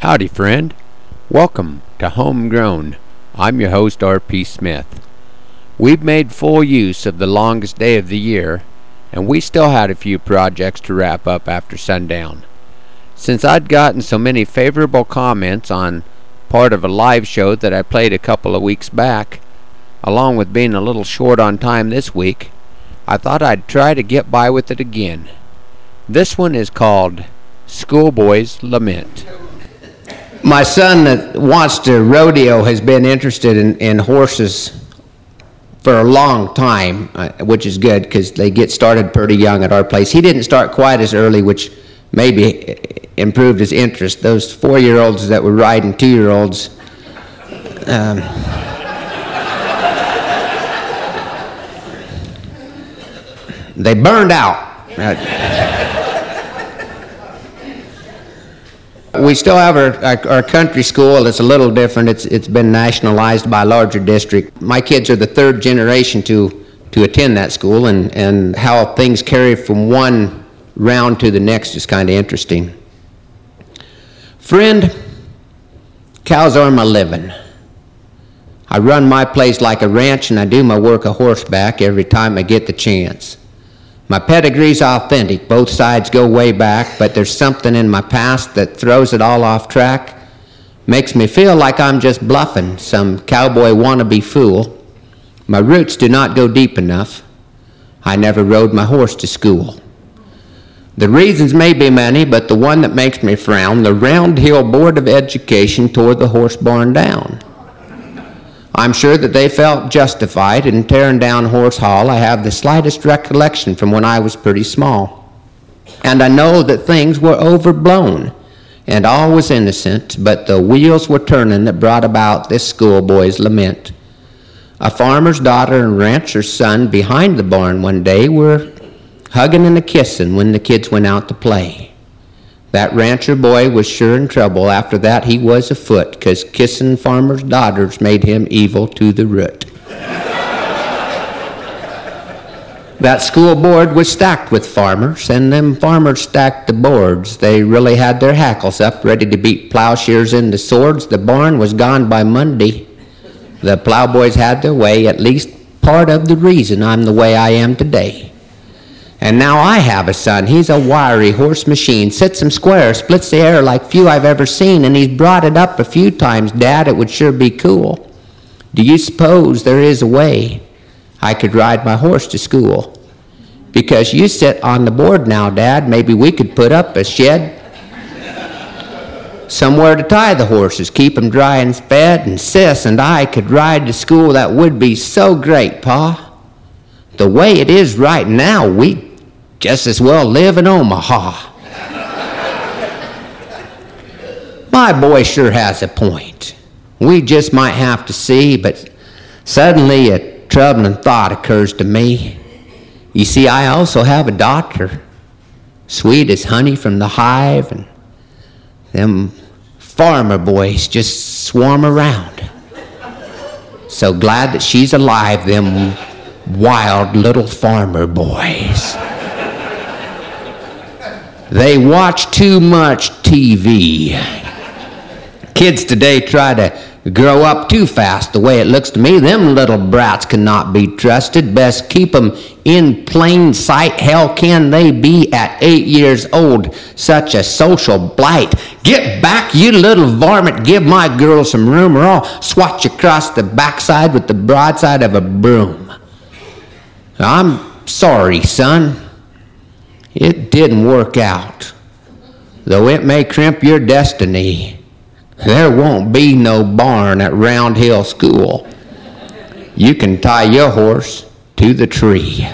Howdy, friend. Welcome to Homegrown. I'm your host, R.P. Smith. We've made full use of the longest day of the year, and we still had a few projects to wrap up after sundown. Since I'd gotten so many favorable comments on part of a live show that I played a couple of weeks back, along with being a little short on time this week, I thought I'd try to get by with it again. This one is called Schoolboy's Lament. My son that wants to rodeo has been interested in, in horses for a long time, uh, which is good because they get started pretty young at our place. He didn't start quite as early, which maybe improved his interest. Those four year olds that were riding two year olds. Um, they burned out. We still have our, our, country school. It's a little different. It's, it's been nationalized by a larger district. My kids are the third generation to, to attend that school, and, and how things carry from one round to the next is kind of interesting. Friend, cows are my living. I run my place like a ranch, and I do my work a horseback every time I get the chance. My pedigree's authentic, both sides go way back, but there's something in my past that throws it all off track. Makes me feel like I'm just bluffing, some cowboy wannabe fool. My roots do not go deep enough. I never rode my horse to school. The reasons may be many, but the one that makes me frown, the Round Hill Board of Education tore the horse barn down. I'm sure that they felt justified in tearing down Horse Hall. I have the slightest recollection from when I was pretty small. And I know that things were overblown and all was innocent, but the wheels were turning that brought about this schoolboy's lament. A farmer's daughter and rancher's son behind the barn one day were hugging and a kissing when the kids went out to play. That rancher boy was sure in trouble. After that, he was afoot, because kissing farmers' daughters made him evil to the root. that school board was stacked with farmers, and them farmers stacked the boards. They really had their hackles up, ready to beat plowshares into swords. The barn was gone by Monday. The plowboys had their way, at least part of the reason I'm the way I am today. And now I have a son. He's a wiry horse machine, sits him square, splits the air like few I've ever seen, and he's brought it up a few times. Dad, it would sure be cool. Do you suppose there is a way I could ride my horse to school? Because you sit on the board now, Dad. Maybe we could put up a shed somewhere to tie the horses, keep them dry and fed, and Sis and I could ride to school. That would be so great, Pa. The way it is right now, we just as well live in Omaha. My boy sure has a point. We just might have to see, but suddenly a troubling thought occurs to me. You see, I also have a doctor, sweet as honey from the hive, and them farmer boys just swarm around. So glad that she's alive, them wild little farmer boys. They watch too much TV. Kids today try to grow up too fast. The way it looks to me, them little brats cannot be trusted. Best keep them in plain sight. Hell, can they be at eight years old? Such a social blight. Get back, you little varmint. Give my girl some room, or I'll swat you across the backside with the broadside of a broom. I'm sorry, son. It didn't work out. Though it may crimp your destiny, there won't be no barn at Round Hill School. You can tie your horse to the tree.